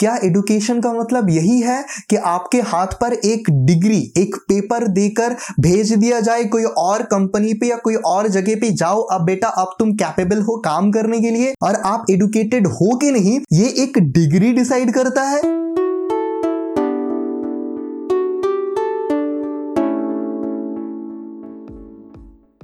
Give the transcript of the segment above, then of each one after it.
क्या एडुकेशन का मतलब यही है कि आपके हाथ पर एक डिग्री एक पेपर देकर भेज दिया जाए, कोई और कंपनी पे या कोई और जगह पे जाओ। अब बेटा, अब तुम कैपेबल हो काम करने के लिए और आप एडुकेटेड हो कि नहीं, ये एक डिग्री डिसाइड करता है।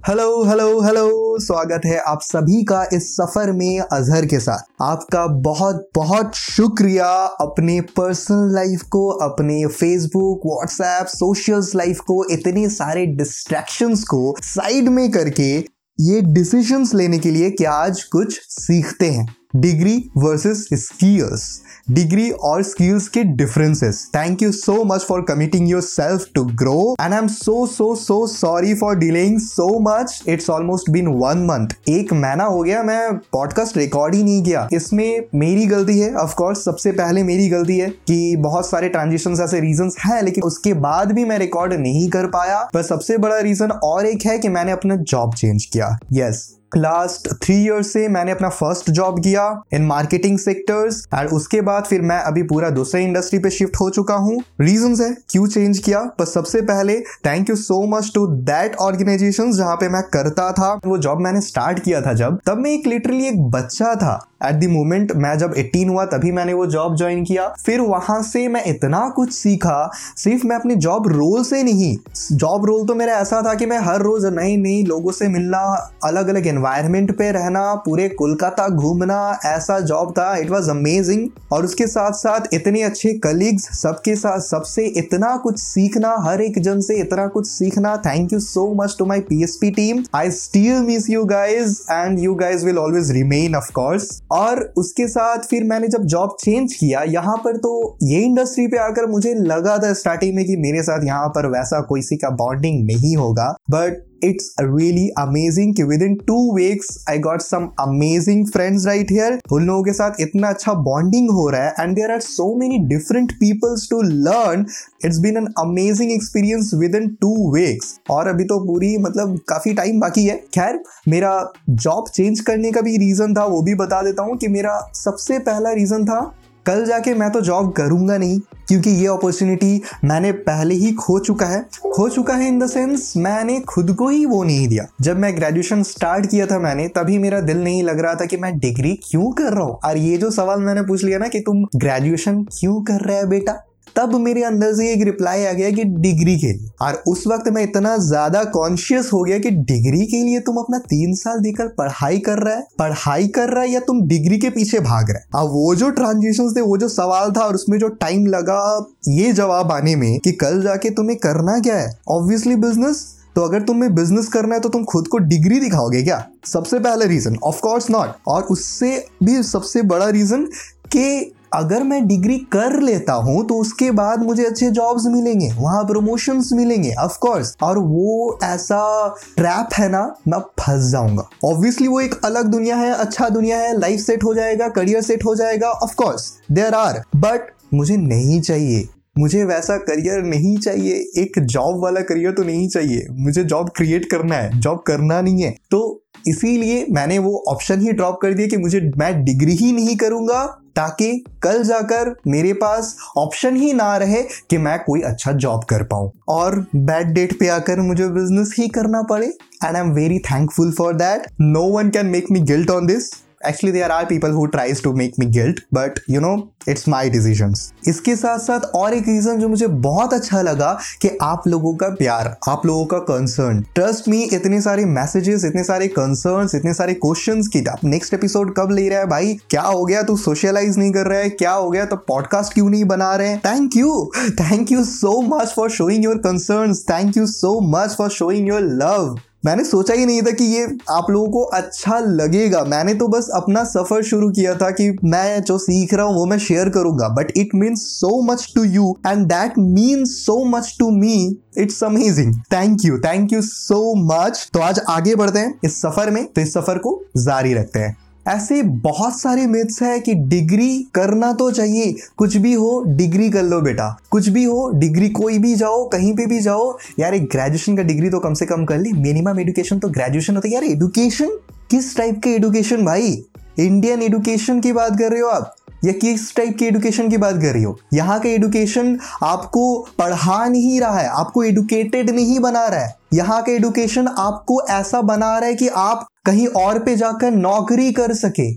हेलो हेलो हेलो स्वागत है आप सभी का इस सफ़र में अजहर के साथ। आपका बहुत बहुत शुक्रिया अपने पर्सनल लाइफ को, अपने फेसबुक व्हाट्सएप सोशल्स लाइफ को, इतने सारे डिस्ट्रैक्शंस को साइड में करके ये डिसीजंस लेने के लिए कि आज कुछ सीखते हैं। डिग्री वर्सेस स्किल्स डिग्री और स्किल्स के differences thank you so much for committing yourself to grow and I am so so so sorry for delaying so much it's almost been one month एक महीना हो गया मैं podcast record ही नहीं किया। इसमें मेरी गलती है। ऑफ़ कोर्स सबसे पहले मेरी गलती है कि बहुत सारे ट्रांजेक्शन ऐसे रीजन है लेकिन उसके बाद भी मैं रिकॉर्ड नहीं कर पाया। पर सबसे बड़ा रीजन और एक है कि मैंने अपना जॉब चेंज किया। Yes yes, last three year से मैंने अपना फ़र्स्ट जॉब किया इन मार्केटिंग सेक्टर्स एंड उसके बाद फिर मैं अभी पूरा दूसरे इंडस्ट्री पे शिफ्ट हो चुका हूँ। रीजन है, क्यों चेंज किया? पर सबसे पहले thank you so much to that organization जहाँ पे मैं करता था। वो जॉब मैंने स्टार्ट किया था जब। तब मैं एक लिटरली एक बच्चा था। एट द मोमेंट मैं जब 18 हुआ, तभी मैंने वो जॉब ज्वाइन किया। फिर वहाँ से मैं इतना कुछ सीखा। सिर्फ़ मैं अपनी जॉब रोल से नहीं। जॉब रोल तो मेरा ऐसा था कि मैं हर रोज नए नई लोगों से मिलना अलग अलग एनवायरमेंट पे रहना, पूरे कोलकाता घूमना, ऐसा जॉब था इट वॉज़ अमेजिंग और उसके साथ साथ इतने अच्छे कलीग्स सबके साथ सबसे इतना कुछ सीखना, हर एक जन से इतना कुछ सीखना. Thank you so much to my P S P team I still miss you guys and you guys will always remain of course और उसके साथ फिर मैंने जब जॉब चेंज किया, यहाँ पर तो ये इंडस्ट्री पे आकर मुझे लगा था स्टार्टिंग में कि मेरे साथ यहाँ पर वैसा कोई सी का बॉन्डिंग नहीं होगा. बट it's really amazing कि within two weeks I got some amazing friends right here उन लोगों के साथ इतना अच्छा बॉन्डिंग हो रहा है and there are so many different peoples to learn it's been an amazing experience within two weeks और अभी तो पूरी मतलब काफ़ी टाइम बाकी है। खैर, मेरा जॉब चेंज करने का भी रीजन था, वो भी बता देता हूँ कि मेरा सबसे पहला रीजन था कल जाके मैं तो जॉब करूँगा नहीं, क्योंकि ये अपॉर्चुनिटी मैंने पहले ही खो चुका है। खो चुका है इन द सेंस मैंने खुद को ही वो नहीं दिया। जब मैं ग्रेजुएशन स्टार्ट किया था मैंने, तभी मेरा दिल नहीं लग रहा था कि मैं डिग्री क्यों कर रहा हूँ। और ये जो सवाल मैंने पूछ लिया ना कि तुम ग्रेजुएशन क्यों कर रहे हैं बेटा? तब मेरे अंदर से एक रिप्लाई आ गया कि डिग्री के लिए। और उस वक्त मैं इतना ज़्यादा कॉन्शियस हो गया कि डिग्री के लिए तुम अपना तीन साल देकर पढ़ाई कर रहा है, पढ़ाई कर रहा है या तुम डिग्री के पीछे भाग रहे अब वो जो ट्रांजिशन थे, वो जो सवाल था और उसमें जो टाइम लगा, ये जवाब आने में कि कल जाके तुम्हें करना क्या है? ऑब्वियसली बिज़नेस तो अगर तुम्हें बिज़नेस करना है तो तुम खुद को डिग्री दिखाओगे क्या? सबसे पहला रीजन ऑफ़ कोर्स नॉट और उससे भी सबसे बड़ा रीजन कि अगर मैं डिग्री कर लेता हूँ तो उसके बाद मुझे अच्छे जॉब्स मिलेंगे, वहाँ प्रमोशंस मिलेंगे ऑफ़ कोर्स और वो ऐसा ट्रैप है ना, मैं फंस जाऊँगा। ऑब्वियसली वो एक अलग दुनिया है अच्छा दुनिया है लाइफ सेट हो जाएगा करियर सेट हो जाएगा of course there are but मुझे नहीं चाहिए। मुझे वैसा करियर नहीं चाहिए। एक जॉब वाला करियर तो नहीं चाहिए। मुझे जॉब क्रिएट करना है जॉब करना नहीं है। तो इसीलिए मैंने वो ऑप्शन ही ड्रॉप कर दिया कि मुझे, मैं डिग्री ही नहीं करूँगा। ताकि कल जाकर मेरे पास ऑप्शन ही ना रहे कि मैं कोई अच्छा जॉब कर पाऊँ। और बैड डेट पे आकर मुझे बिज़नेस ही करना पड़े। And I am very thankful for that no one can make me guilt on this actually there are people who tries to make me guilt but you know it's my decision इसके साथ साथ और एक reason जो मुझे बहुत अच्छा लगा कि आप लोगों का प्यार, आप लोगों का कंसर्न ट्रस्ट मी इतने सारे मैसेजेस इतने सारे कंसर्न इतने सारे क्वेश्चन की आप नेक्स्ट एपिसोड कब ले रहा है भाई? क्या हो गया? तू सोशलाइज नहीं कर रहा है? क्या हो गया? तो पॉडकास्ट क्यों नहीं बना रहे thank you thank you so much for showing your concern thank you so much for showing your love मैंने सोचा ही नहीं था कि ये आप लोगों को अच्छा लगेगा। मैंने तो बस अपना सफ़र शुरू किया था कि मैं जो सीख रहा हूँ वो मैं शेयर करूँगा। But it means so much to you and that means so much to me it's amazing thank you thank you so much तो आज आगे बढ़ते हैं इस सफ़र में। तो इस सफ़र को जारी रखते हैं। ऐसे बहुत सारे मिथ्स है कि डिग्री करना तो चाहिए। कुछ भी हो डिग्री कर लो बेटा। कुछ भी हो डिग्री कोई भी जाओ, कहीं पे भी जाओ, यार एक ग्रेजुएशन का डिग्री तो कम से कम कर ली। मिनिमम एडुकेशन तो ग्रेजुएशन होता है। यार एडुकेशन किस टाइप के एडुकेशन भाई? इंडियन एडुकेशन की बात कर रहे हो आप? या किस टाइप की एडुकेशन की बात कर रही हो? यहाँ का एडुकेशन आपको पढ़ा नहीं रहा है। आपको एडुकेटेड नहीं बना रहा है। यहाँ का एडुकेशन आपको ऐसा बना रहा है कि आप कहीं और पे जाकर नौकरी कर सके।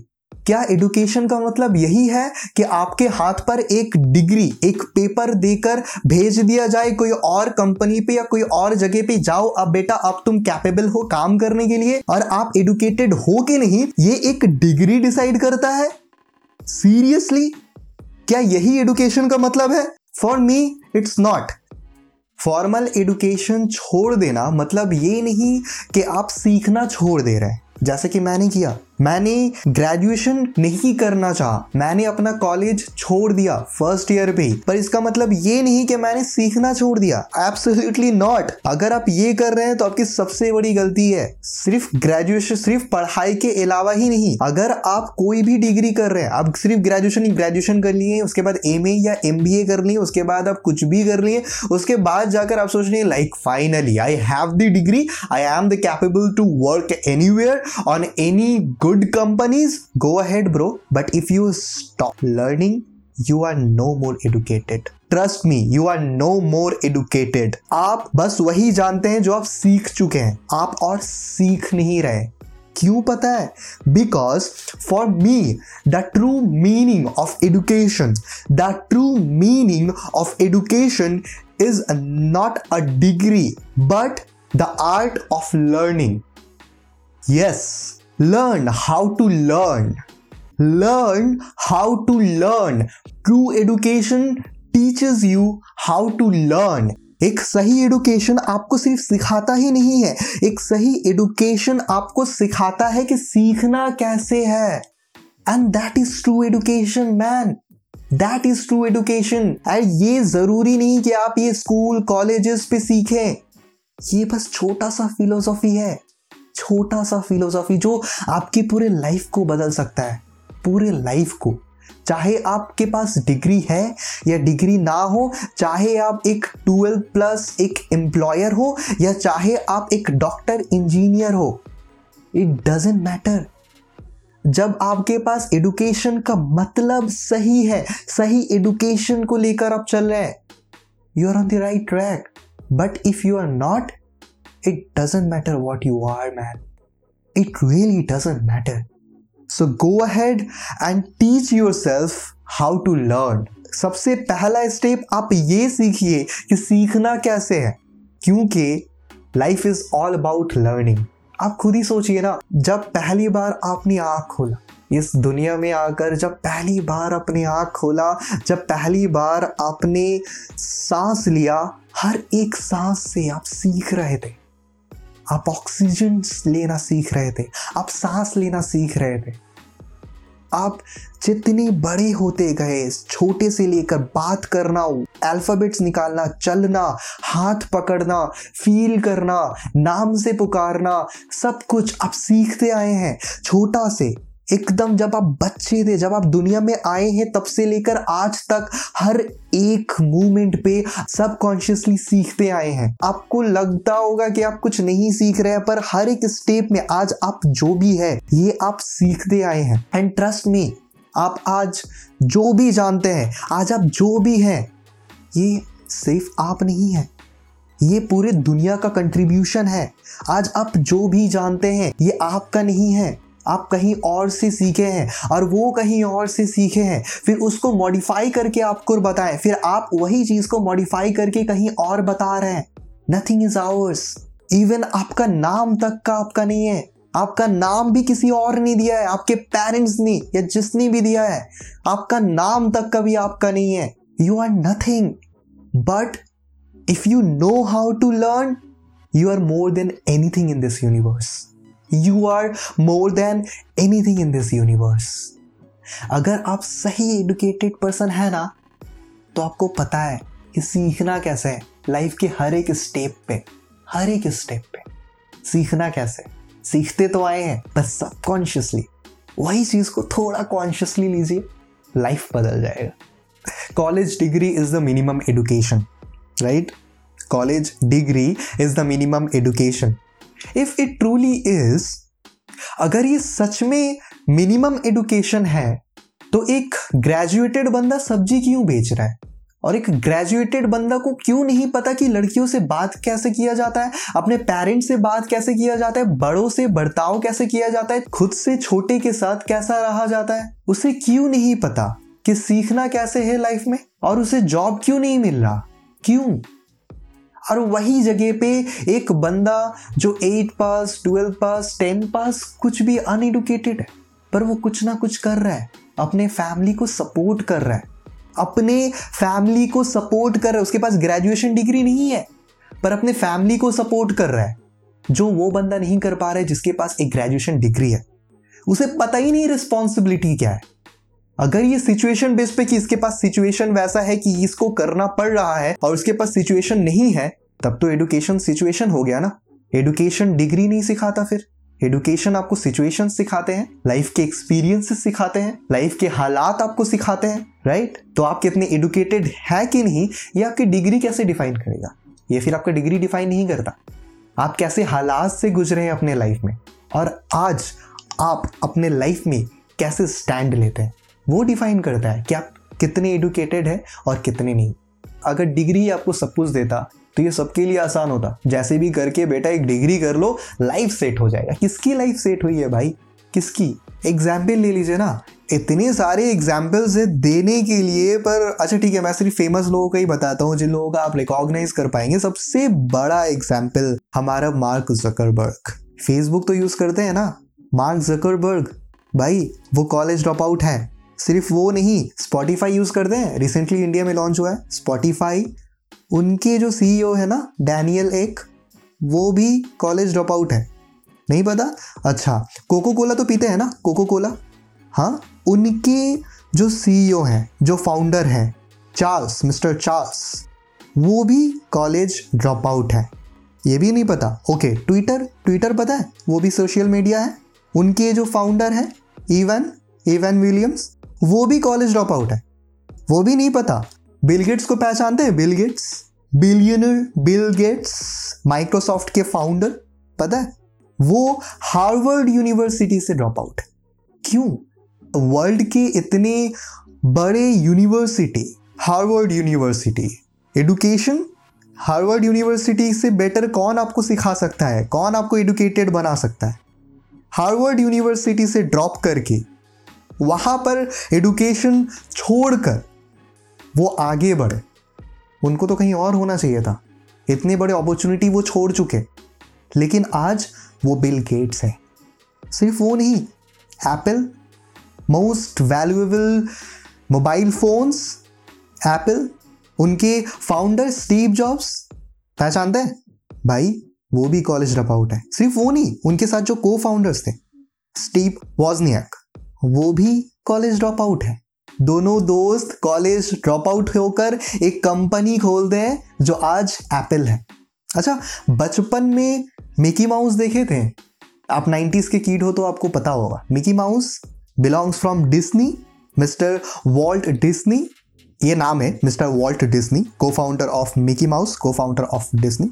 क्या एडुकेशन का मतलब यही है कि आपके हाथ पर एक डिग्री एक पेपर देकर भेज दिया जाए कोई और कंपनी पे या कोई और जगह पे, जाओ अब बेटा, अब तुम कैपेबल हो काम करने के लिए और आप एडुकेटेड हो कि नहीं, ये एक डिग्री डिसाइड करता है? सीरियसली क्या यही एडुकेशन का मतलब है? For me it's not formal education छोड़ देना मतलब ये नहीं कि आप सीखना छोड़ दे रहे हैं। जैसे कि मैंने किया मैंने ग्रेजुएशन नहीं करना चाहा। मैंने अपना कॉलेज छोड़ दिया फ़र्स्ट ईयर पे। पर इसका मतलब ये नहीं कि मैंने सीखना छोड़ दिया। एब्सोल्युटली नॉट अगर आप ये कर रहे हैं तो आपकी सबसे बड़ी गलती है। सिर्फ़ ग्रेजुएशन सिर्फ़ पढ़ाई के अलावा ही नहीं। अगर आप कोई भी डिग्री कर रहे हैं, आप सिर्फ़ ग्रेजुएशन ही ग्रेजुएशन कर लिए, उसके बाद एमए या एमबीए कर लिए, उसके बाद आप कुछ भी कर लिए, उसके बाद जाकर आप सोच रहे like finally I have the degree I am the capable to work any on any good companies, go ahead, bro. But if you stop learning, you are no more educated. Trust me you are no more educated आप बस वही जानते हैं जो आप सीख चुके हैं। आप और सीख नहीं रहे। क्यों पता है? Because for me the true meaning of education the true meaning of education is not a degree but the art of learning yes Learn how to learn. Learn how to learn. True education teaches you how to learn. एक सही education आपको सिर्फ़ सिखाता ही नहीं है एक सही education आपको सिखाता है कि सीखना कैसे है and that is true education man that is true education and ये ज़रूरी नहीं कि आप ये स्कूल कॉलेजेस पे सीखें ये बस छोटा सा फिलोसॉफी है छोटा सा फिलोसॉफी जो आपकी पूरे लाइफ को बदल सकता है, पूरे लाइफ को। चाहे आपके पास डिग्री है या डिग्री ना हो, चाहे आप एक ट्वेल्व प्लस एक एम्प्लॉयर हो या चाहे आप एक डॉक्टर इंजीनियर हो इट डजेंट मैटर जब आपके पास एडुकेशन का मतलब सही है, सही एडुकेशन को लेकर आप चल रहे हैं you are on the right track but if you are not It doesn't matter what you are, man. It really doesn't matter. So go ahead and teach yourself how to learn. सबसे पहला step आप ये सीखिए कि सीखना कैसे है क्योंकि life is all about learning आप खुद ही सोचिए ना जब पहली बार आपने आँख खोला इस दुनिया में आकर जब पहली बार अपने आँख खोला जब पहली बार आपने सांस लिया हर एक सांस से आप सीख रहे थे आप ऑक्सीजन लेना सीख रहे थे, आप सांस लेना सीख रहे थे। आप जितने बड़े होते गए, छोटे से लेकर बात करना अल्फ़ाबेट्स निकालना, चलना, हाथ पकड़ना फील करना, नाम से पुकारना, सब कुछ आप सीखते आए हैं। छोटा से एकदम जब आप बच्चे थे, जब आप दुनिया में आए हैं, तब से लेकर आज तक हर एक मूवमेंट पे सब कॉन्शियसली सीखते आए हैं। आपको लगता होगा कि आप कुछ नहीं सीख रहे हैं, पर हर एक स्टेप में आज आप जो भी है, ये आप सीखते आए हैं। एंड ट्रस्ट मी आप आज जो भी जानते हैं, आज आप जो भी हैं, ये सिर्फ़ आप नहीं है। ये पूरे दुनिया का कंट्रीब्यूशन है। आज आप जो भी जानते हैं, ये आपका नहीं है। आप कहीं और से सीखे हैं और वो कहीं और से सीखे हैं, फिर उसको मॉडिफाई करके आपको बताएँ, फिर आप वही चीज़ को मॉडिफाई करके कहीं और बता रहे हैं। नथिंग इज़ आवर्स इवन आपका नाम तक का आपका नहीं है। आपका नाम भी किसी और ने दिया है, आपके पेरेंट्स ने या जिसने भी दिया है। आपका नाम तक का भी आपका नहीं है। You are nothing but if you know how to learn you are more than anything in this universe you are more than anything in this universe अगर आप सही एडुकेटेड पर्सन है ना तो आपको पता है कि सीखना कैसे है लाइफ के हर एक स्टेप पे, हर एक स्टेप पे। सीखना कैसे सीखते तो आए हैं बस सबकॉन्शियसली वही चीज़ को थोड़ा कॉन्शियसली लीजिए लाइफ बदल जाएगा। College degree is the minimum education right college degree is the minimum education if it truly is अगर ये सच में मिनिमम एडुकेशन है तो एक ग्रेजुएटेड बंदा सब्ज़ी क्यों बेच रहा है? और एक ग्रेजुएटेड बंदा को क्यों नहीं पता कि लड़कियों से बात कैसे किया जाता है? अपने पेरेंट्स से बात कैसे किया जाता है? बड़ों से बर्ताव कैसे किया जाता है? खुद से छोटे के साथ कैसा रहा जाता है? उसे क्यों नहीं पता कि सीखना कैसे है लाइफ में? और उसे जॉब क्यों नहीं मिल रहा? क्यों? और वही जगह पे एक बंदा जो eight pass twelve pass ten pass कुछ भी अनएडुकेटेड है, पर वो कुछ ना कुछ कर रहा है, अपने फैमिली को सपोर्ट कर रहा है। अपने फैमिली को सपोर्ट कर रहा है, उसके पास ग्रेजुएशन डिग्री नहीं है, पर अपने फैमिली को सपोर्ट कर रहा है। जो वो बंदा नहीं कर पा रहा है, जिसके पास एक ग्रेजुएशन डिग्री है, उसे पता ही नहीं रिस्पॉन्सिबिलिटी क्या है। अगर ये सिचुएशन बेस पे कि इसके पास सिचुएशन वैसा है कि इसको करना पड़ रहा है और उसके पास सिचुएशन नहीं है, तब तो एडुकेशन सिचुएशन हो गया ना। एडुकेशन डिग्री नहीं सिखाता फिर। एडुकेशन आपको सिचुएशन सिखाते हैं लाइफ के एक्सपीरियंसेस सिखाते हैं लाइफ के हालात आपको सिखाते हैं राइट तो आप कितने एडुकेटेड है कि नहीं, ये आपकी डिग्री कैसे डिफाइन करेगा? ये फिर आपका डिग्री डिफाइन नहीं करता। आप कैसे हालात से गुजरे हैं अपने लाइफ में? और आज आप अपने लाइफ में कैसे स्टैंड लेते हैं? वो डिफाइन करता है कि आप कितने एडुकेटेड है और कितने नहीं। अगर डिग्री आपको सब कुछ देता तो ये सबके लिए आसान होता। जैसे भी करके बेटा एक डिग्री कर लो लाइफ सेट हो जाएगा। किसकी लाइफ सेट हुई है भाई? किसकी? एग्ज़ाम्पल ले लीजिए ना। इतने सारे एग्जाम्पल्स है देने के लिए, पर अच्छा ठीक है, मैं सिर्फ़ फ़ेमस लोगों का ही बताता हूँ, जिन लोगों का आप रिकॉग्नाइज कर पाएँगे। सबसे बड़ा एग्ज़ाम्पल हमारा मार्क जकरबर्ग फेसबुक तो यूज़ करते हैं ना। मार्क जकरबर्ग भाई, वो कॉलेज ड्रॉप आउट है। सिर्फ़ वो नहीं स्पॉटिफाई यूज़ करते हैं। रिसेंटली इंडिया में लॉन्च हुआ है। स्पॉटिफाई उनके जो सीईओ है ना डैनियल एक, वो भी कॉलेज ड्रॉप आउट है। नहीं पता? अच्छा कोको कोला तो पीते हैं ना? कोको कोला हाँ उनके जो सीईओ हैं, जो फाउंडर हैं चार्ल्स मिस्टर चार्ल्स वो भी कॉलेज ड्रॉप आउट है। ये भी नहीं पता? ओके ट्विटर ट्विटर पता है? वो भी सोशल मीडिया है। उनके जो फाउंडर हैं इवन इवन विलियम्स वो भी कॉलेज ड्रॉप आउट है। वो भी नहीं पता। बिल गेट्स को पहचानते हैं? Bill Gates billionaire Bill Gates Microsoft के फाउंडर पता है? वो हार्वर्ड यूनिवर्सिटी से ड्रॉप आउट है। क्यों? वर्ल्ड के इतने बड़े university Harvard University education Harvard University से बेटर कौन आपको सिखा सकता है? कौन आपको एडुकेटेड बना सकता है? हार्वर्ड यूनिवर्सिटी से ड्रॉप करके वहाँ पर एडुकेशन छोड़कर वो आगे बढ़े। उनको तो कहीं और होना चाहिए था। इतने बड़े अपॉर्चुनिटी वो छोड़ चुके। लेकिन आज वो बिल गेट्स है। सिर्फ़ वो नहीं Apple most valuable mobile phones Apple उनके फाउंडर स्टीव जॉब्स पहचानते हैं? भाई, वो भी कॉलेज ड्रॉप आउट है। सिर्फ़ वो नहीं, उनके साथ जो को फाउंडर्स थे स्टीव वॉजनियक वो भी कॉलेज ड्रॉप आउट है। दोनों दोस्त कॉलेज ड्रॉप आउट होकर एक कंपनी खोलते हैं जो आज एप्पल है। अच्छा बचपन में मिकी माउस देखे थे? आप नाइन्टीज के कीड हो तो आपको पता होगा। Mickey Mouse belongs from Disney mister Walt Disney ये नाम है मिस्टर वॉल्ट डिस्नी को फाउंडर ऑफ़ मिकी माउस को फाउंडर ऑफ़ डिस्नी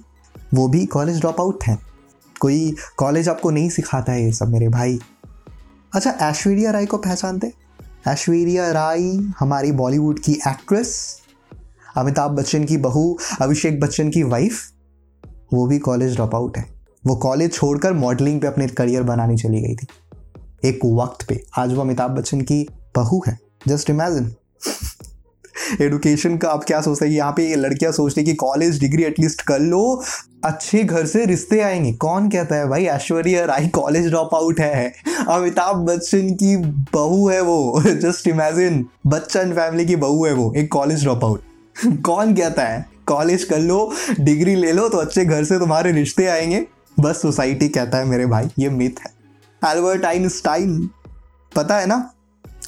वो भी कॉलेज ड्रॉप आउट हैं। कोई कॉलेज आपको नहीं सिखाता है ये सब मेरे भाई। अच्छा ऐश्वर्या राय को पहचानते? ऐश्वर्या राय हमारी बॉलीवुड की एक्ट्रेस अमिताभ बच्चन की बहू, अभिषेक बच्चन की वाइफ वो भी कॉलेज ड्रॉप आउट है। वो कॉलेज छोड़कर मॉडलिंग पे अपने करियर बनाने चली गई थी। एक वक्त पे आज वो अमिताभ बच्चन की बहू है। जस्ट इमेजिन एडुकेशन का आप क्या सोचते हैं? यहाँ पे लड़कियाँ सोचते हैं कि कॉलेज डिग्री एटलीस्ट कर लो अच्छे घर से रिश्ते आएँगे। कौन कहता है, भाई, Aishwarya Rai college drop out है। अमिताभ बच्चन की बहू है वो। जस्ट इमेजिन बच्चन फैमिली की बहू है वो, एक कॉलेज ड्रॉप आउट कौन कहता है कॉलेज कर लो डिग्री ले लो तो अच्छे घर से तुम्हारे रिश्ते आएँगे। बस सोसाइटी कहता है, मेरे भाई, ये मिथ है। एल्बर्ट आइंस्टाइन पता है ना?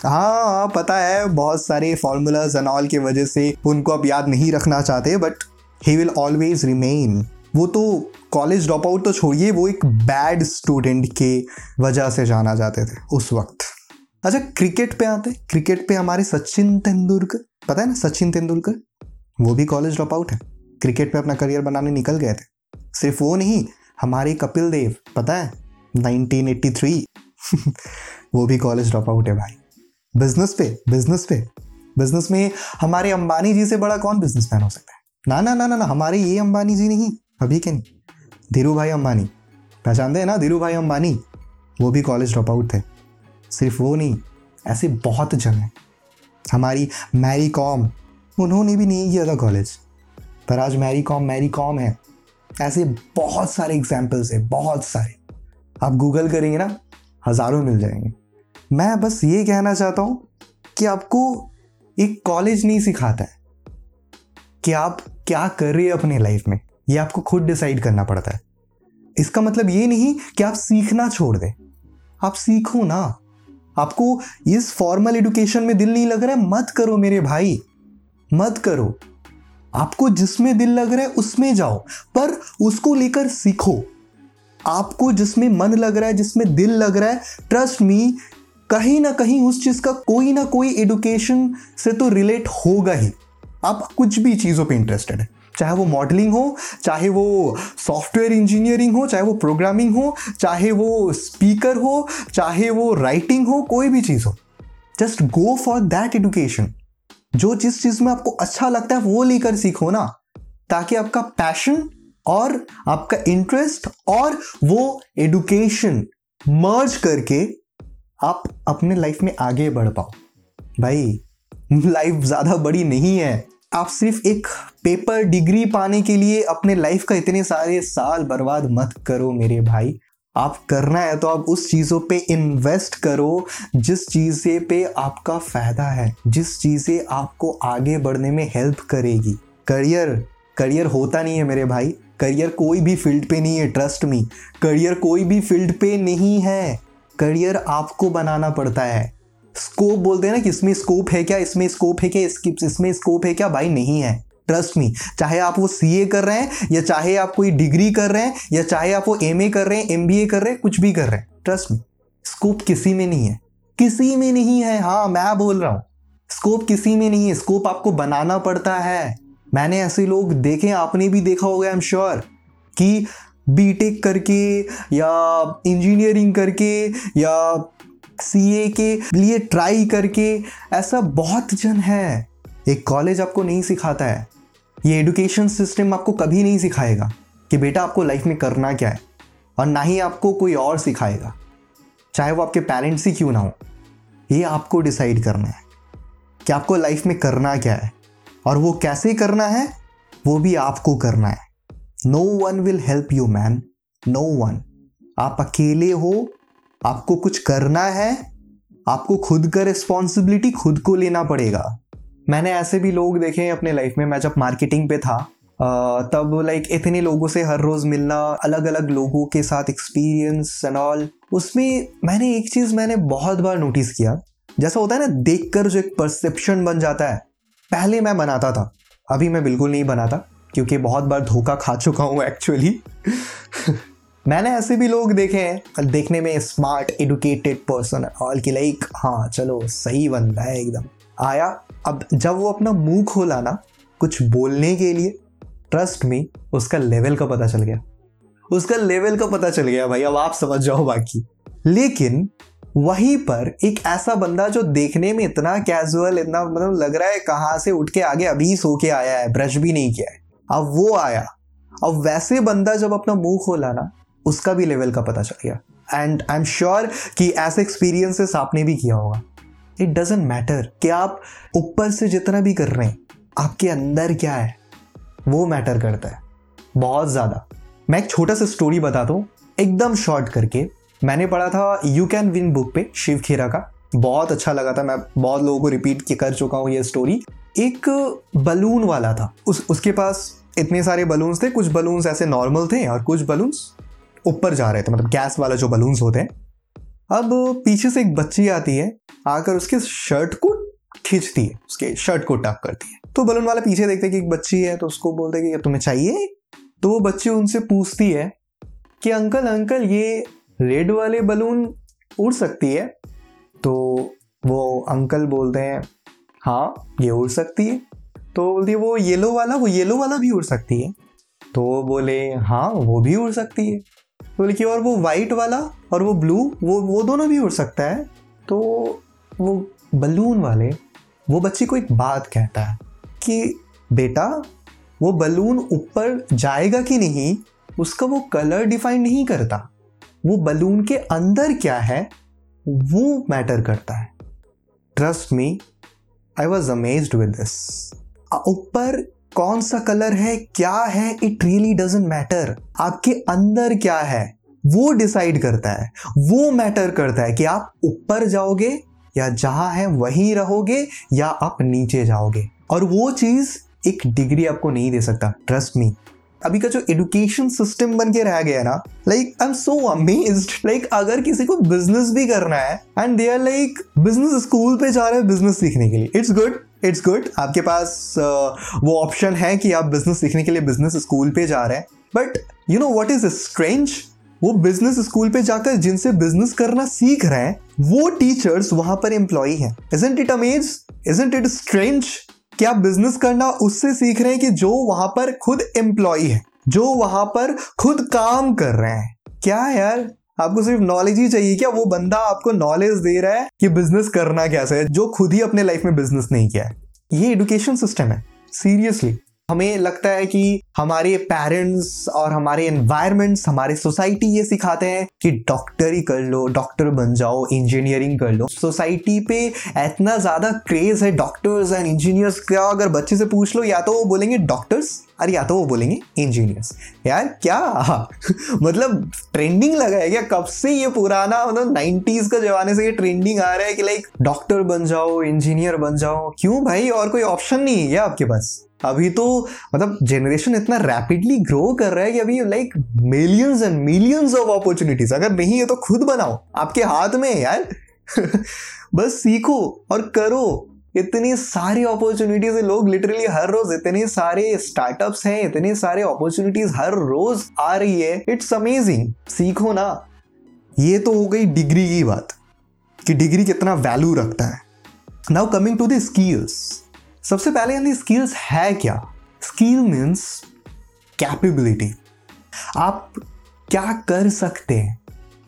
हाँ हाँ पता है। बहुत सारे फॉर्मूलाज एंड ऑल की वजह से उनको अब याद नहीं रखना चाहते but he will always remain वो तो कॉलेज ड्रॉप आउट तो छोड़िए, वो एक बैड स्टूडेंट के वजह से जाना जाते थे उस वक्त। अच्छा क्रिकेट पे आते? क्रिकेट पे हमारे सचिन तेंदुलकर, पता है ना सचिन तेंदुलकर? वो भी कॉलेज ड्रॉप आउट है। क्रिकेट पे अपना करियर बनाने निकल गए थे। सिर्फ़ वो नहीं, हमारे कपिल देव, पता है? 1983 वो भी कॉलेज ड्रॉप आउट है भाई। बिज़नेस पे बिज़नेस पे। बिज़नेस में हमारे अंबानी जी से बड़ा कौन बिजनेसमैन हो सकता है? ना ना ना ना ना, हमारे ये अंबानी जी नहीं। अभी के नहीं धीरू भाई अंबानी। पहचानते हैं ना धीरू भाई अंबानी? वो भी कॉलेज ड्रॉप आउट थे। सिर्फ़ वो नहीं, ऐसे बहुत जन हैं। हमारी मैरी कॉम, उन्होंने भी नहीं किया था कॉलेज पर आज मैरी कॉम मैरी कॉम है। ऐसे बहुत सारे एग्जाम्पल्स हैं, बहुत सारे। आप गूगल करेंगे ना, हज़ारों मिल जाएँगे। मैं बस ये कहना चाहता हूँ कि आपको एक कॉलेज नहीं सिखाता है। कि आप क्या कर रहे हैं अपने लाइफ में? ये आपको खुद डिसाइड करना पड़ता है। इसका मतलब ये नहीं कि आप सीखना छोड़ दें। आप सीखो ना। आपको इस फॉर्मल एडुकेशन में दिल नहीं लग रहा है, मत करो मेरे भाई। मत करो। आपको जिसमें दिल लग रहा है, उसमें जाओ। पर उसको लेकर सीखो। आपको जिसमें मन लग रहा है, जिसमें दिल लग रहा है ट्रस्ट मी कहीं ना कहीं उस चीज़ का कोई ना कोई एडुकेशन से तो रिलेट होगा ही। आप कुछ भी चीज़ों पे इंटरेस्टेड है। चाहे वो मॉडलिंग हो, चाहे वो सॉफ्टवेयर इंजीनियरिंग हो, चाहे वो प्रोग्रामिंग हो, चाहे वो स्पीकर हो, चाहे वो राइटिंग हो, कोई भी चीज़ हो just go for that education जो जिस चीज़ में आपको अच्छा लगता है, वो लेकर सीखो ना, ताकि आपका पैशन और आपका इंटरेस्ट और वो एडुकेशन मर्ज करके आप अपने लाइफ में आगे बढ़ पाओ। भाई लाइफ ज़्यादा बड़ी नहीं है। आप सिर्फ़ एक पेपर डिग्री पाने के लिए अपने लाइफ का इतने सारे साल बर्बाद मत करो मेरे भाई। आप करना है तो आप उस चीज़ों पे इन्वेस्ट करो, जिस चीज़ पे आपका फ़ायदा है, जिस चीज़ आपको आगे बढ़ने में हेल्प करेगी। करियर करियर होता नहीं है मेरे भाई। करियर कोई भी फ़ील्ड पे नहीं है ट्रस्ट मी करियर कोई भी फ़ील्ड पे नहीं है। करियर आपको बनाना पड़ता है। स्कोप बोलते हैं ना कि इसमें स्कोप है क्या, इसमें स्कोप है क्या इसमें स्कोप है क्या? भाई नहीं है। ट्रस्ट मी चाहे आप वो सीए कर रहे हैं, या चाहे आप कोई डिग्री कर रहे हैं, या चाहे आप वो एमए कर रहे हैं एमबीए कर रहे हैं, कुछ भी कर रहे हैं। ट्रस्ट मी स्कोप किसी में नहीं है। किसी में नहीं है हाँ मैं बोल रहा हूँ। स्कोप किसी में नहीं है। स्कोप आपको बनाना पड़ता है। मैंने ऐसे लोग देखे, आपने भी देखा होगा आई एम श्योर कि बीटेक करके, या इंजीनियरिंग करके, या सीए के लिए ट्राई करके ऐसा बहुत जन है। एक कॉलेज आपको नहीं सिखाता है। ये एडुकेशन सिस्टम आपको कभी नहीं सिखाएगा कि बेटा आपको लाइफ में करना क्या है और ना ही आपको कोई और सिखाएगा। चाहे वो आपके पेरेंट्स ही क्यों ना हो। ये आपको डिसाइड करना है कि आपको लाइफ में करना क्या है और वो कैसे करना है, वो भी आपको करना है। No one will help you man no one आप अकेले हो आपको कुछ करना है, आपको खुद का रिस्पॉन्सिबिलिटी खुद को लेना पड़ेगा। मैंने ऐसे भी लोग देखे हैं अपने लाइफ में, मैं जब मार्केटिंग पे था तब लाइक इतने लोगों से हर रोज़ मिलना अलग अलग लोगों के साथ एक्सपीरियंस एंड ऑल उसमें मैंने एक चीज़ मैंने बहुत बार नोटिस किया। जैसा होता है ना, देखकर जो एक परसेप्शन बन जाता है, पहले मैं बनाता था, अभी मैं बिल्कुल नहीं बनाता, क्योंकि बहुत बार धोखा खा चुका हूँ एक्चुअली मैंने ऐसे भी लोग देखे हैं देखने में स्मार्ट एडुकेटेड पर्सन ऑल की लाइक हाँ चलो, सही बंदा है एकदम। आया, अब जब वो अपना मुँह खोला ना, कुछ बोलने के लिए ट्रस्ट में उसका लेवल का पता चल गया। उसका लेवल का पता चल गया, भाई, अब आप समझ जाओ बाकी। लेकिन, वहीं पर एक ऐसा बंदा जो देखने में इतना कैजुअल इतना मतलब लग रहा है कहाँ से उठ के आगे अभी सो के आया है ब्रश भी नहीं किया है। अब वो आया। अब वैसे बंदा जब अपना मुँह खोला ना उसका भी लेवल का पता चल गया। एंड आई एम श्योर कि ऐसे एक्सपीरियंसेस आपने भी किया होगा। इट डजेंट मैटर कि आप ऊपर से जितना भी कर रहे हैं, आपके अंदर क्या है, वो मैटर करता है। बहुत ज़्यादा। मैं एक छोटा सा स्टोरी बताता हूँ, एकदम शॉर्ट करके। मैंने पढ़ा था यू कैन विन बुक पे, शिव खेरा का। बहुत अच्छा लगा था। मैं बहुत लोगों को रिपीट कर चुका हूँ ये स्टोरी एक बलून वाला था। उस, उसके पास इतने सारे बलून्स थे। कुछ बलून्स ऐसे नॉर्मल थे और कुछ बलून्स ऊपर जा रहे थे मतलब गैस वाला जो बलून्स होते हैं। अब पीछे से एक बच्ची आती है, आकर उसके शर्ट को खींचती है, उसके शर्ट को टक करती है। तो बलून वाला पीछे देखते कि एक बच्ची है तो उसको बोलते कि तुम्हें चाहिए? तो वो बच्ची उनसे पूछती है कि, अंकल अंकल, ये रेड वाले बलून उड़ सकती है? तो वो अंकल बोलते हैं हाँ ये उड़ सकती है। तो बोलती है, वो येलो वाला, वो येलो वाला भी उड़ सकती है। तो बोले हाँ वो भी उड़ सकती है। बोले कि और वो वाइट वाला और वो ब्लू वो वो दोनों भी उड़ सकता है। तो वो बलून वाले, वो बच्ची को एक बात कहता है कि, बेटा, वो बलून ऊपर जाएगा कि नहीं, उसका वो कलर डिफाइन नहीं करता। वो बलून के अंदर क्या है, वो मैटर करता है। Trust me I was amazed with this ऊपर कौन सा कलर है, क्या है इट रियली डजेंट मैटर आपके अंदर क्या है, वो डिसाइड करता है, वो मैटर करता है कि आप ऊपर जाओगे, या जहाँ है वहीं रहोगे, या आप नीचे जाओगे। और वो चीज़ एक डिग्री आपको नहीं दे सकता ट्रस्ट मी अभी का जो एडुकेशन सिस्टम बन के रह गया ना like I am so amazed like अगर किसी को बिज़नेस भी करना है and they are like business school पे जा रहे हैं बिज़नेस सीखने के लिए। इट्स गुड इट्स गुड आपके पास uh, वो ऑप्शन है कि आप बिज़नेस सीखने के लिए बिज़नेस स्कूल पे जा रहे हैं. But you know what is strange वो बिज़नेस स्कूल पे जाकर जिनसे बिज़नेस करना सीख रहे हैं वो टीचर्स वहाँ पर एम्प्लॉय हैं. Isn't it amaze isn't it strange कि आप बिज़नेस करना उससे सीख रहे हैं कि जो वहाँ पर खुद एम्प्लॉय है जो वहाँ पर खुद काम कर रहे हैं? क्या यार? आपको सिर्फ़ नॉलेज ही चाहिए क्या वो बंदा आपको नॉलेज दे रहा है कि बिज़नेस करना कैसे है, जो खुद ही अपने लाइफ में बिज़नेस नहीं किया है। ये एडुकेशन सिस्टम है सीरियसली हमें लगता है कि हमारे पेरेंट्स और हमारे एनवायरमेंट्स हमारे सोसाइटी ये सिखाते हैं कि डॉक्टर ही कर लो डॉक्टर बन जाओ इंजीनियरिंग कर लो। सोसाइटी पे इतना ज़्यादा क्रेज है डॉक्टर्स एंड इंजीनियर्स का, अगर बच्चे से पूछ लो, या तो वो बोलेंगे डॉक्टर्स अरे या तो वो बोलेंगे इंजीनियर्स यार, क्या? मतलब ट्रेंडिंग लगा है क्या? कब से ये पुराना मतलब नाइन्टीज का जमाने से ये ट्रेंडिंग आ रहा है कि लाइक डॉक्टर बन जाओ इंजीनियर बन जाओ? क्यों भाई? और कोई ऑप्शन नहीं है आपके पास? अभी तो मतलब जनरेशन इतना रैपिडली ग्रो कर रहा है कि अभी like millions and millions of opportunities अगर नहीं है तो खुद बनाओ। आपके हाथ में है यार। बस सीखो और करो। इतनी सारी अपॉर्चुनिटीज़ लोग लिटरली हर रोज, इतने सारे स्टार्टअप्स हैं, इतने सारे अपॉर्चुनिटीज़ हर रोज आ रही है। इट्स अमेजिंग सीखो ना। ये तो हो गई डिग्री की बात कि डिग्री कितना वैल्यू रखता है। Now coming to the skills सबसे पहले यानी स्किल्स है क्या? स्किल मीन्स कैपेबिलिटी आप क्या कर सकते हैं?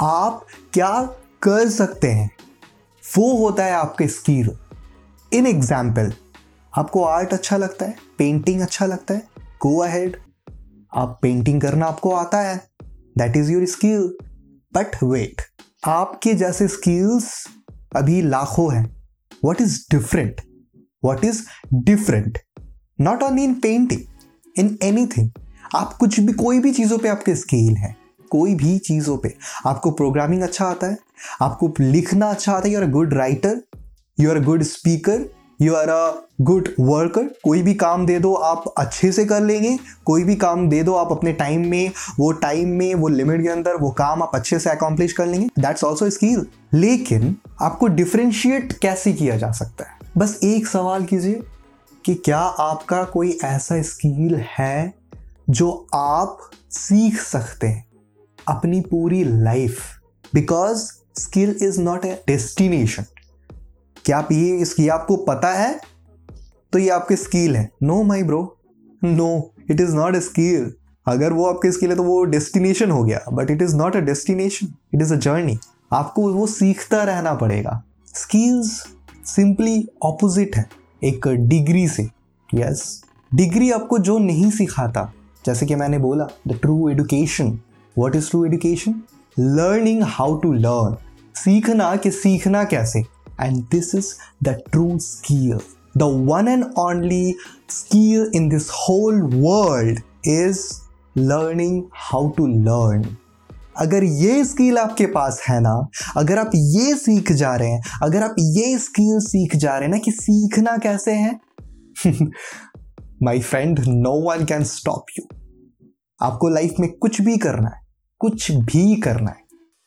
आप क्या कर सकते हैं? वो होता है आपके स्किल इन एग्ज़ाम्पल आपको आर्ट अच्छा लगता है? पेंटिंग अच्छा लगता है? गो अहेड आप पेंटिंग करना आपको आता है. That is your skill but wait आपके जैसे स्किल्स अभी लाखों हैं. What is different what is different not only in painting in anything आप कुछ भी, कोई भी चीज़ों पे आपके स्केल है। कोई भी चीज़ों पे। आपको प्रोग्रामिंग अच्छा आता है। आपको लिखना अच्छा आता है। You are a good writer you are a good speaker you are a good worker कोई भी काम दे दो, आप अच्छे से कर लेंगे। कोई भी काम दे दो, आप अपने टाइम में, वो टाइम में, वो लिमिट के अंदर, वो काम आप अच्छे से अकॉम्प्लिश कर लेंगे। दैट्स ऑल्सो स्किल लेकिन आपको डिफ्रेंशिएट कैसे किया जा सकता है? बस एक सवाल कीजिए कि क्या आपका कोई ऐसा स्किल है जो आप सीख सकते हैं अपनी पूरी life? Because skill is not a destination क्या आप ये इसकी आपको पता है? तो ये आपके स्किल है। No my bro no it is not a skill अगर वो आपके स्किल है तो वो डेस्टिनेशन हो गया। But it is not a destination it is a journey आपको वो सीखता रहना पड़ेगा। स्किल्स सिंपली ऑपोजिट है, एक डिग्री से। यस डिग्री आपको जो नहीं सिखाता, जैसे कि मैंने बोला the true education what is true education learning how to learn सीखना कि सीखना कैसे? And this is the true skill the one and only skill in this whole world is learning how to learn अगर ये skill आपके पास है ना, अगर आप ये सीख जा रहे हैं, अगर आप ये स्किल सीख जा रहे हैं ना कि सीखना कैसे है my friend no one can stop you आपको लाइफ में कुछ भी करना है, कुछ भी करना है,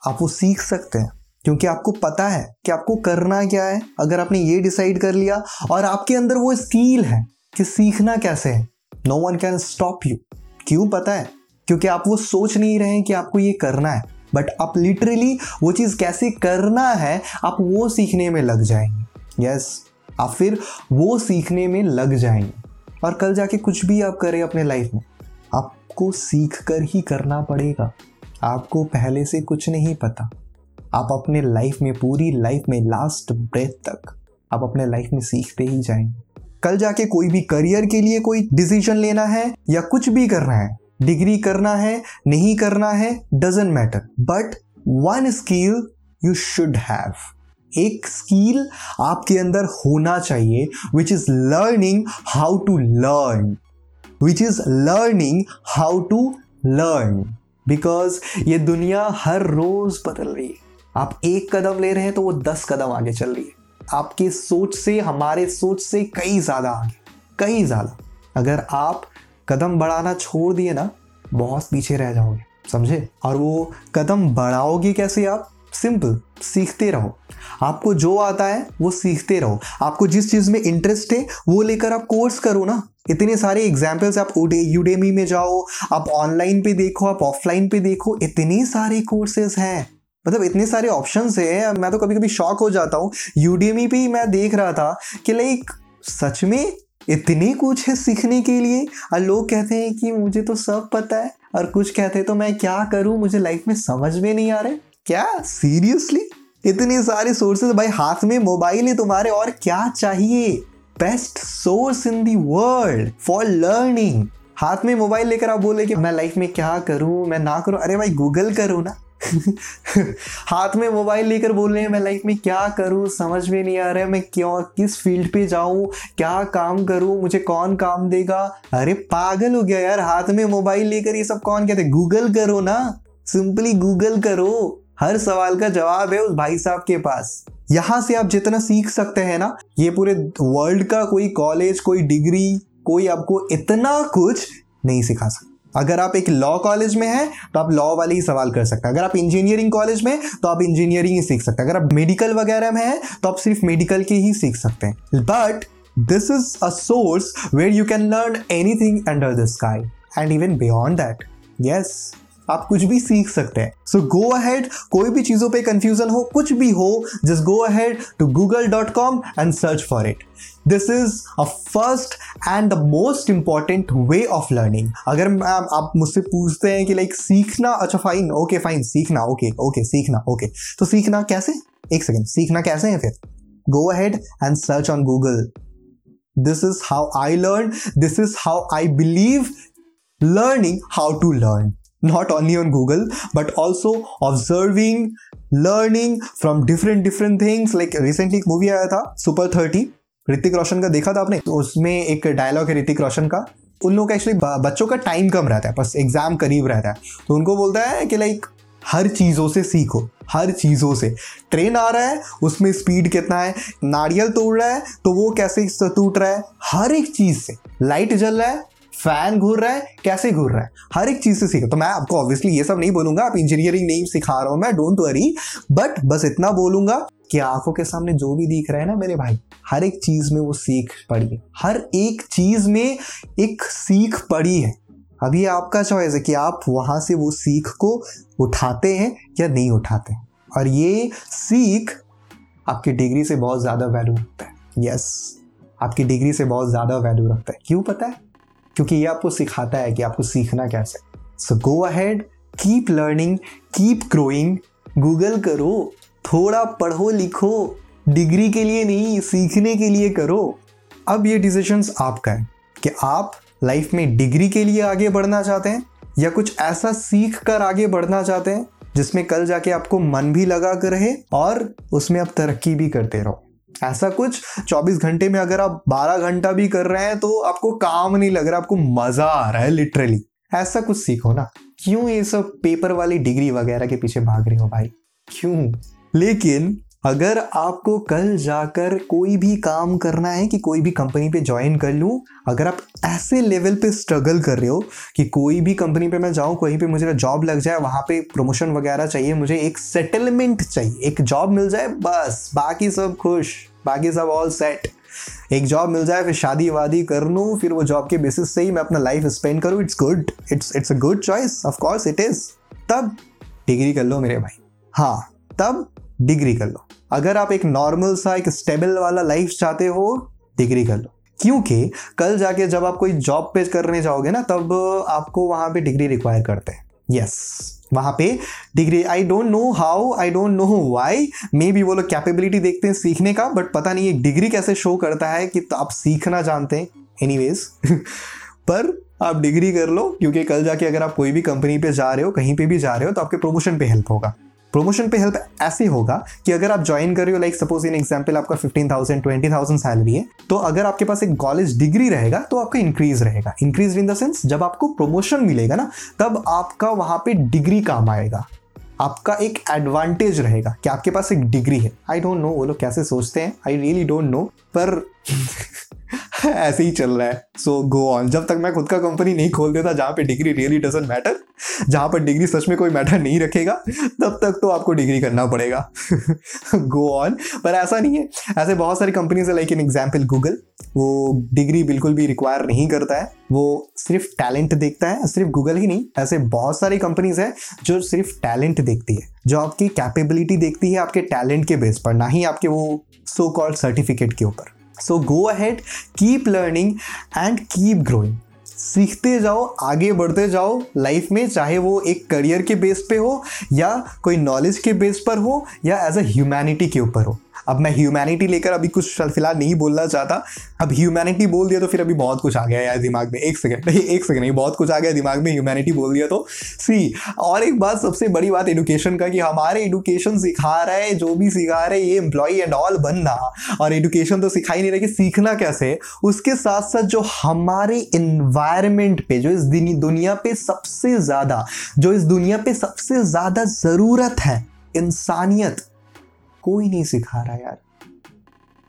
आप वो सीख सकते हैं। क्योंकि आपको पता है कि आपको करना क्या है, अगर आपने ये डिसाइड कर लिया और आपके अंदर वो स्किल है कि सीखना कैसे है no one can stop you क्यों पता है? क्योंकि आप वो सोच नहीं रहे हैं कि आपको ये करना है। बट आप लिटरली वो चीज़ कैसे करना है आप वो सीखने में लग जाएँगे। यस yes, आप फिर वो सीखने में लग जाएँगे। और कल जाके कुछ भी आप करें अपने लाइफ में आपको सीख कर ही करना पड़ेगा। आपको पहले से कुछ नहीं पता। आप अपने लाइफ में पूरी लाइफ में लास्ट ब्रेथ तक आप अपने लाइफ में सीखते ही जाएँगे। कल जाके कोई भी करियर के लिए कोई डिसीज़न लेना है या कुछ भी करना है डिग्री करना है, नहीं करना है doesn't matter but one skill you should have एक स्किल आपके अंदर होना चाहिए which is learning how to learn which is learning how to learn because ये दुनिया हर रोज बदल रही है। आप एक कदम ले रहे हैं तो वो दस कदम आगे चल रही है। आपकी सोच से, हमारे सोच से कई ज़्यादा आगे, कई ज़्यादा। अगर आप कदम बढ़ाना छोड़ दिए ना बहुत पीछे रह जाओगे, समझे? और वो कदम बढ़ाओगे कैसे आप? सिंपल सीखते रहो। आपको जो आता है, वो सीखते रहो। आपको जिस चीज़ में इंटरेस्ट है, वो लेकर आप कोर्स करो ना। इतने सारे एग्जाम्पल्स आप यूडेमी में जाओ, आप ऑनलाइन पे देखो, आप ऑफलाइन पे देखो, इतने सारे कोर्सेज हैं। मतलब इतने सारे ऑप्शन है, मैं तो कभी कभी शॉक हो जाता हूँ। यूडीएमी पे मैं देख रहा था कि लाइक सच में इतने कुछ है सीखने के लिए? और लोग कहते हैं कि मुझे तो सब पता है। और कुछ कहते हैं तो मैं क्या करूँ? मुझे लाइफ में समझ में नहीं आ रहा क्या? सीरियसली इतने सारे सोर्सेज भाई, हाथ में मोबाइल है तुम्हारे, और क्या चाहिए? Best source in the world for learning हाथ में मोबाइल लेकर आप बोले कि मैं लाइफ में क्या करूँ, मैं ना करूँ? अरे भाई गूगल करो ना। हाथ में मोबाइल लेकर बोल रहे हैं, मैं लाइफ में क्या करूँ? समझ में नहीं आ रहा है, मैं क्यों, किस फ़ील्ड पे जाऊँ? क्या काम करूँ? मुझे कौन काम देगा? अरे पागल हो गया यार, हाथ में मोबाइल लेकर ये सब कौन कहते गूगल करो ना। सिंपली गूगल करो। हर सवाल का जवाब है उस भाई साहब के पास। यहाँ से आप जितना सीख सकते हैं ना, ये पूरे वर्ल्ड का कोई कॉलेज कोई डिग्री कोई आपको इतना कुछ नहीं सिखा सकता। अगर आप एक लॉ कॉलेज में हैं तो आप लॉ वाले ही सवाल कर सकते हैं। अगर आप इंजीनियरिंग कॉलेज में तो आप इंजीनियरिंग ही सीख सकते हैं। अगर आप मेडिकल वगैरह में हैं तो आप सिर्फ़ मेडिकल के ही सीख सकते हैं। But this is a source where you can learn anything under the sky and even beyond that yes आप कुछ भी सीख सकते हैं। सो गो अहेड कोई भी चीज़ों पे कंफ्यूजन हो, कुछ भी हो just go ahead to Google dot com and search for it this is a first and the most important way of learning अगर आप मुझसे पूछते हैं कि लाइक सीखना अच्छा फाइन ओके फाइन सीखना ओके ओके सीखना ओके तो सीखना कैसे? एक सेकेंड सीखना कैसे है फिर? Go ahead and search on Google this is how I learn this is how I believe learning how to learn. Not only on google, but also observing, learning from different different things. Like, recently एक movie आया था super thirty Hrithik Roshan का देखा था आपने? तो उसमें एक डायलॉग है ऋतिक रोशन का। उन लोगों का एक्चुअली बच्चों का टाइम कम रहता है, बस एग्ज़ाम करीब रहता है। तो उनको बोलता है कि लाइक हर चीज़ों से सीखो, हर चीज़ों से। ट्रेन आ रहा है, उसमें स्पीड कितना है, नारियल तोड़ रहा है तो वो कैसे टूट रहा है? हर एक चीज़ से। लाइट जल रहा है फ़ैन घूर रहा है, कैसे घूर रहा है? हर एक चीज़ से सीखो। तो मैं आपको ऑब्वियसली ये सब नहीं बोलूँगा, आप इंजीनियरिंग नहीं सिखा रहा हूँ मैं डोंट वरी बट बस इतना बोलूँगा कि आँखों के सामने जो भी दिख रहा है ना मेरे भाई, हर एक चीज़ में वो सीख पड़ी है। हर एक चीज़ में एक सीख पड़ी है। अभी आपका चॉइस है कि आप वहाँ से वो सीख को उठाते हैं या नहीं उठाते। हैं और ये सीख आपकी डिग्री से बहुत ज़्यादा वैल्यू रखता है। यस आपकी डिग्री से बहुत ज़्यादा वैल्यू रखता है। क्यों पता है? क्योंकि ये आपको सिखाता है कि आपको सीखना कैसे। So go ahead keep learning keep growing Google करो। थोड़ा पढ़ो लिखो, डिग्री के लिए नहीं, सीखने के लिए करो। अब ये डिसीजंस आपका है कि आप लाइफ में डिग्री के लिए आगे बढ़ना चाहते हैं या कुछ ऐसा सीख कर आगे बढ़ना चाहते हैं जिसमें कल जाके आपको मन भी लगा कर रहे और उसमें आप तरक्की भी करते रहो। ऐसा कुछ 24 घंटे में अगर आप 12 घंटा भी कर रहे हैं तो आपको काम नहीं लग रहा, आपको मज़ा आ रहा है लिटरली ऐसा कुछ सीखो ना। क्यों ये सब पेपर वाली डिग्री वगैरह के पीछे भाग रहे हो भाई? क्यों? लेकिन अगर आपको कल जाकर कोई भी काम करना है कि कोई भी कंपनी पे ज्वाइन कर लूँ, अगर आप ऐसे लेवल पे स्ट्रगल कर रहे हो कि कोई भी कंपनी पे मैं जाऊँ, कहीं पे मुझे जॉब लग जाए, वहाँ पे प्रमोशन वगैरह चाहिए, मुझे एक सेटलमेंट चाहिए, एक जॉब मिल जाए, बस, बाकी सब खुश, बाकी सब ऑल सेट एक जॉब मिल जाए, फिर शादी वादी कर लूँ, फिर वो जॉब के बेसिस से ही मैं अपना लाइफ स्पेंड करूँ. It's good it's it's a good choice of course it is तब डिग्री कर लो मेरे भाई. हाँ तब डिग्री कर लो। अगर आप एक नॉर्मल सा एक स्टेबल वाला लाइफ चाहते हो डिग्री कर लो। क्योंकि कल जाके जब आप कोई जॉब पे करने जाओगे ना तब आपको वहाँ पे डिग्री रिक्वायर करते हैं। यस yes, वहाँ पे degree. I don't know how I don't know why maybe वो लोग कैपेबिलिटी देखते हैं सीखने का बट पता नहीं एक डिग्री कैसे शो करता है कि तो आप सीखना जानते हैं। एनी पर आप डिग्री कर लो क्योंकि कल जाके अगर आप कोई भी कंपनी पे जा रहे हो कहीं पे भी जा रहे हो तो आपके प्रमोशन पे हेल्प होगा। प्रमोशन पे हेल्प ऐसे होगा कि अगर आप ज्वाइन कर रहे हो लाइक सपोज़ इन एग्ज़ाम्पल आपका fifteen thousand twenty thousand salary है तो अगर आपके पास एक कॉलेज डिग्री रहेगा तो आपका इंक्रीज रहेगा। इंक्रीज इन द सेंस जब आपको प्रमोशन मिलेगा ना, तब आपका वहाँ पे डिग्री काम आएगा। आपका एक एडवांटेज रहेगा कि आपके पास एक डिग्री है। आई डोंट नो वो लोग कैसे सोचते हैं? आई रियली डोंट नो पर ऐसे ही चल रहा है। सो गो ऑन जब तक मैं खुद का कंपनी नहीं खोल देता, जहाँ पे डिग्री रियली डजेंट मैटर जहाँ पर डिग्री सच में कोई मैटर नहीं रखेगा, तब तक तो आपको डिग्री करना पड़ेगा। गो ऑन पर ऐसा नहीं है। ऐसे बहुत सारी कंपनीज़ है लाइक इन एग्ज़ाम्पल गूगल वो डिग्री बिल्कुल भी रिक्वायर नहीं करता है। वो सिर्फ़ टैलेंट देखता है, सिर्फ़ गूगल ही नहीं। ऐसे बहुत सारी कंपनीज़ है, जो सिर्फ़ टैलेंट देखती है। जो आपकी कैपेबिलिटी देखती है, आपके टैलेंट के बेस पर, ना ही आपके वो सो कॉल्ड सर्टिफिकेट के ऊपर। So go ahead keep learning and keep growing सीखते जाओ, आगे बढ़ते जाओ लाइफ में, चाहे वो एक करियर के बेस पे हो या कोई नॉलेज के बेस पर हो या एज अ ह्यूमैनिटी के ऊपर हो। अब मैं ह्यूमैनिटी लेकर अभी कुछ फ़िलहाल नहीं बोलना चाहता। अब ह्यूमैनिटी बोल दिया तो फिर अभी बहुत कुछ आ गया यार दिमाग में। एक सेकंड नहीं, एक सेकंड नहीं, बहुत कुछ आ गया दिमाग में ह्यूमैनिटी बोल दिया तो। सी और एक बात सबसे बड़ी बात एडुकेशन का कि हमारे एडुकेशन सिखा रहा है, जो भी सिखा रहे ये एम्प्लॉय एंड ऑल बनना। और एडुकेशन तो सिखा ही नहीं रहा कि सीखना कैसे? उसके साथ साथ जो हमारे इन्वायरमेंट पे, जो इस दुनिया पे सबसे ज़्यादा, जो इस दुनिया पे सबसे ज़्यादा ज़रूरत है, इंसानियत कोई नहीं सिखा रहा यार।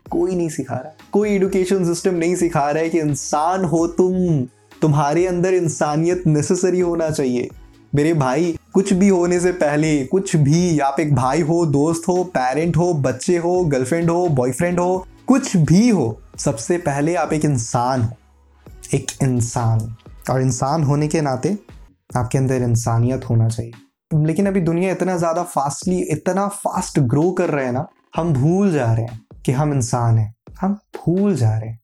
कोई नहीं सिखा रहा। कोई एडुकेशन सिस्टम नहीं सिखा रहा है कि इंसान हो तुम। तुम्हारे अंदर इंसानियत नेसेसरी होना चाहिए। मेरे भाई, कुछ भी होने से पहले, कुछ भी, आप एक भाई हो, दोस्त हो पेरेंट हो, बच्चे हो गर्लफ्रेंड हो बॉयफ्रेंड हो, कुछ भी हो, सबसे पहले आप एक इंसान हो। एक इंसान। और इंसान होने के नाते आपके अंदर इंसानियत होना चाहिए। लेकिन अभी दुनिया इतना ज़्यादा फास्टली इतना फास्ट ग्रो कर रहे हैं ना, हम भूल जा रहे हैं कि हम इंसान हैं। हम भूल जा रहे हैं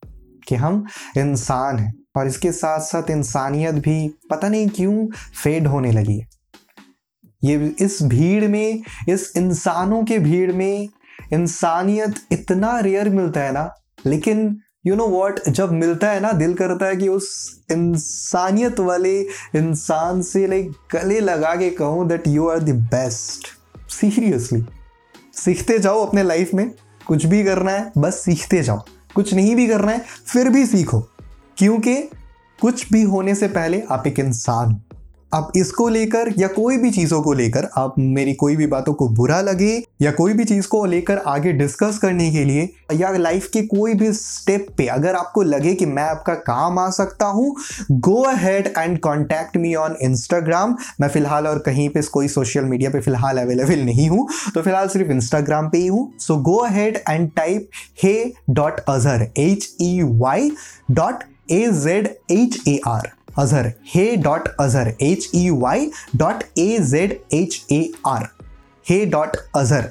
कि हम इंसान हैं। और इसके साथ साथ इंसानियत भी पता नहीं क्यों फेड होने लगी है। ये इस भीड़ में, इस इंसानों के भीड़ में इंसानियत इतना रेयर मिलता है ना, लेकिन यू नो वॉट जब मिलता है ना, दिल करता है कि उस इंसानियत वाले इंसान से लाइक गले लगा के कहूँ that you are the best seriously सीखते जाओ अपने लाइफ में। कुछ भी करना है, बस सीखते जाओ। कुछ नहीं भी करना है, फिर भी सीखो। क्योंकि कुछ भी होने से पहले आप एक इंसान हो। अब इसको लेकर या कोई भी चीज़ों को लेकर आप मेरी कोई भी बातों को बुरा लगे या कोई भी चीज़ को लेकर आगे डिस्कस करने के लिए या लाइफ के कोई भी स्टेप पे अगर आपको लगे कि मैं आपका काम आ सकता हूँ go ahead and contact me on Instagram मैं फ़िलहाल और कहीं पे कोई सोशल मीडिया पे फ़िलहाल अवेलेबल नहीं हूँ तो फ़िलहाल सिर्फ़ इंस्टाग्राम पे ही हूँ। So go ahead and type hey dot Azhar H E Y dot A Z H A R Azhar, hey dot Azhar H E Y dot A Z H A R hey dot Azhar.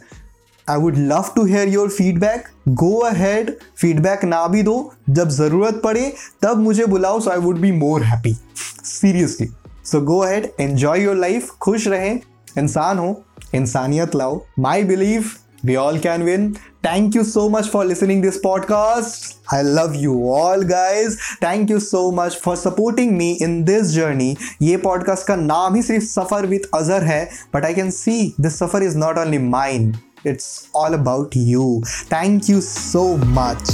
I would love to hear your feedback go ahead feedback ना भी दो। जब ज़रूरत पड़े, तब मुझे बुलाओ so I would be more happy seriously so go ahead enjoy your life खुश रहें। इंसान हो, इंसानियत लाओ। My believe we all can win thank you so much for listening this podcast i love you all guys thank you so much for supporting me in this journey ये podcast का नाम ही सिर्फ सफर with अजहर है but i can see this suffer is not only mine it's all about you thank you so much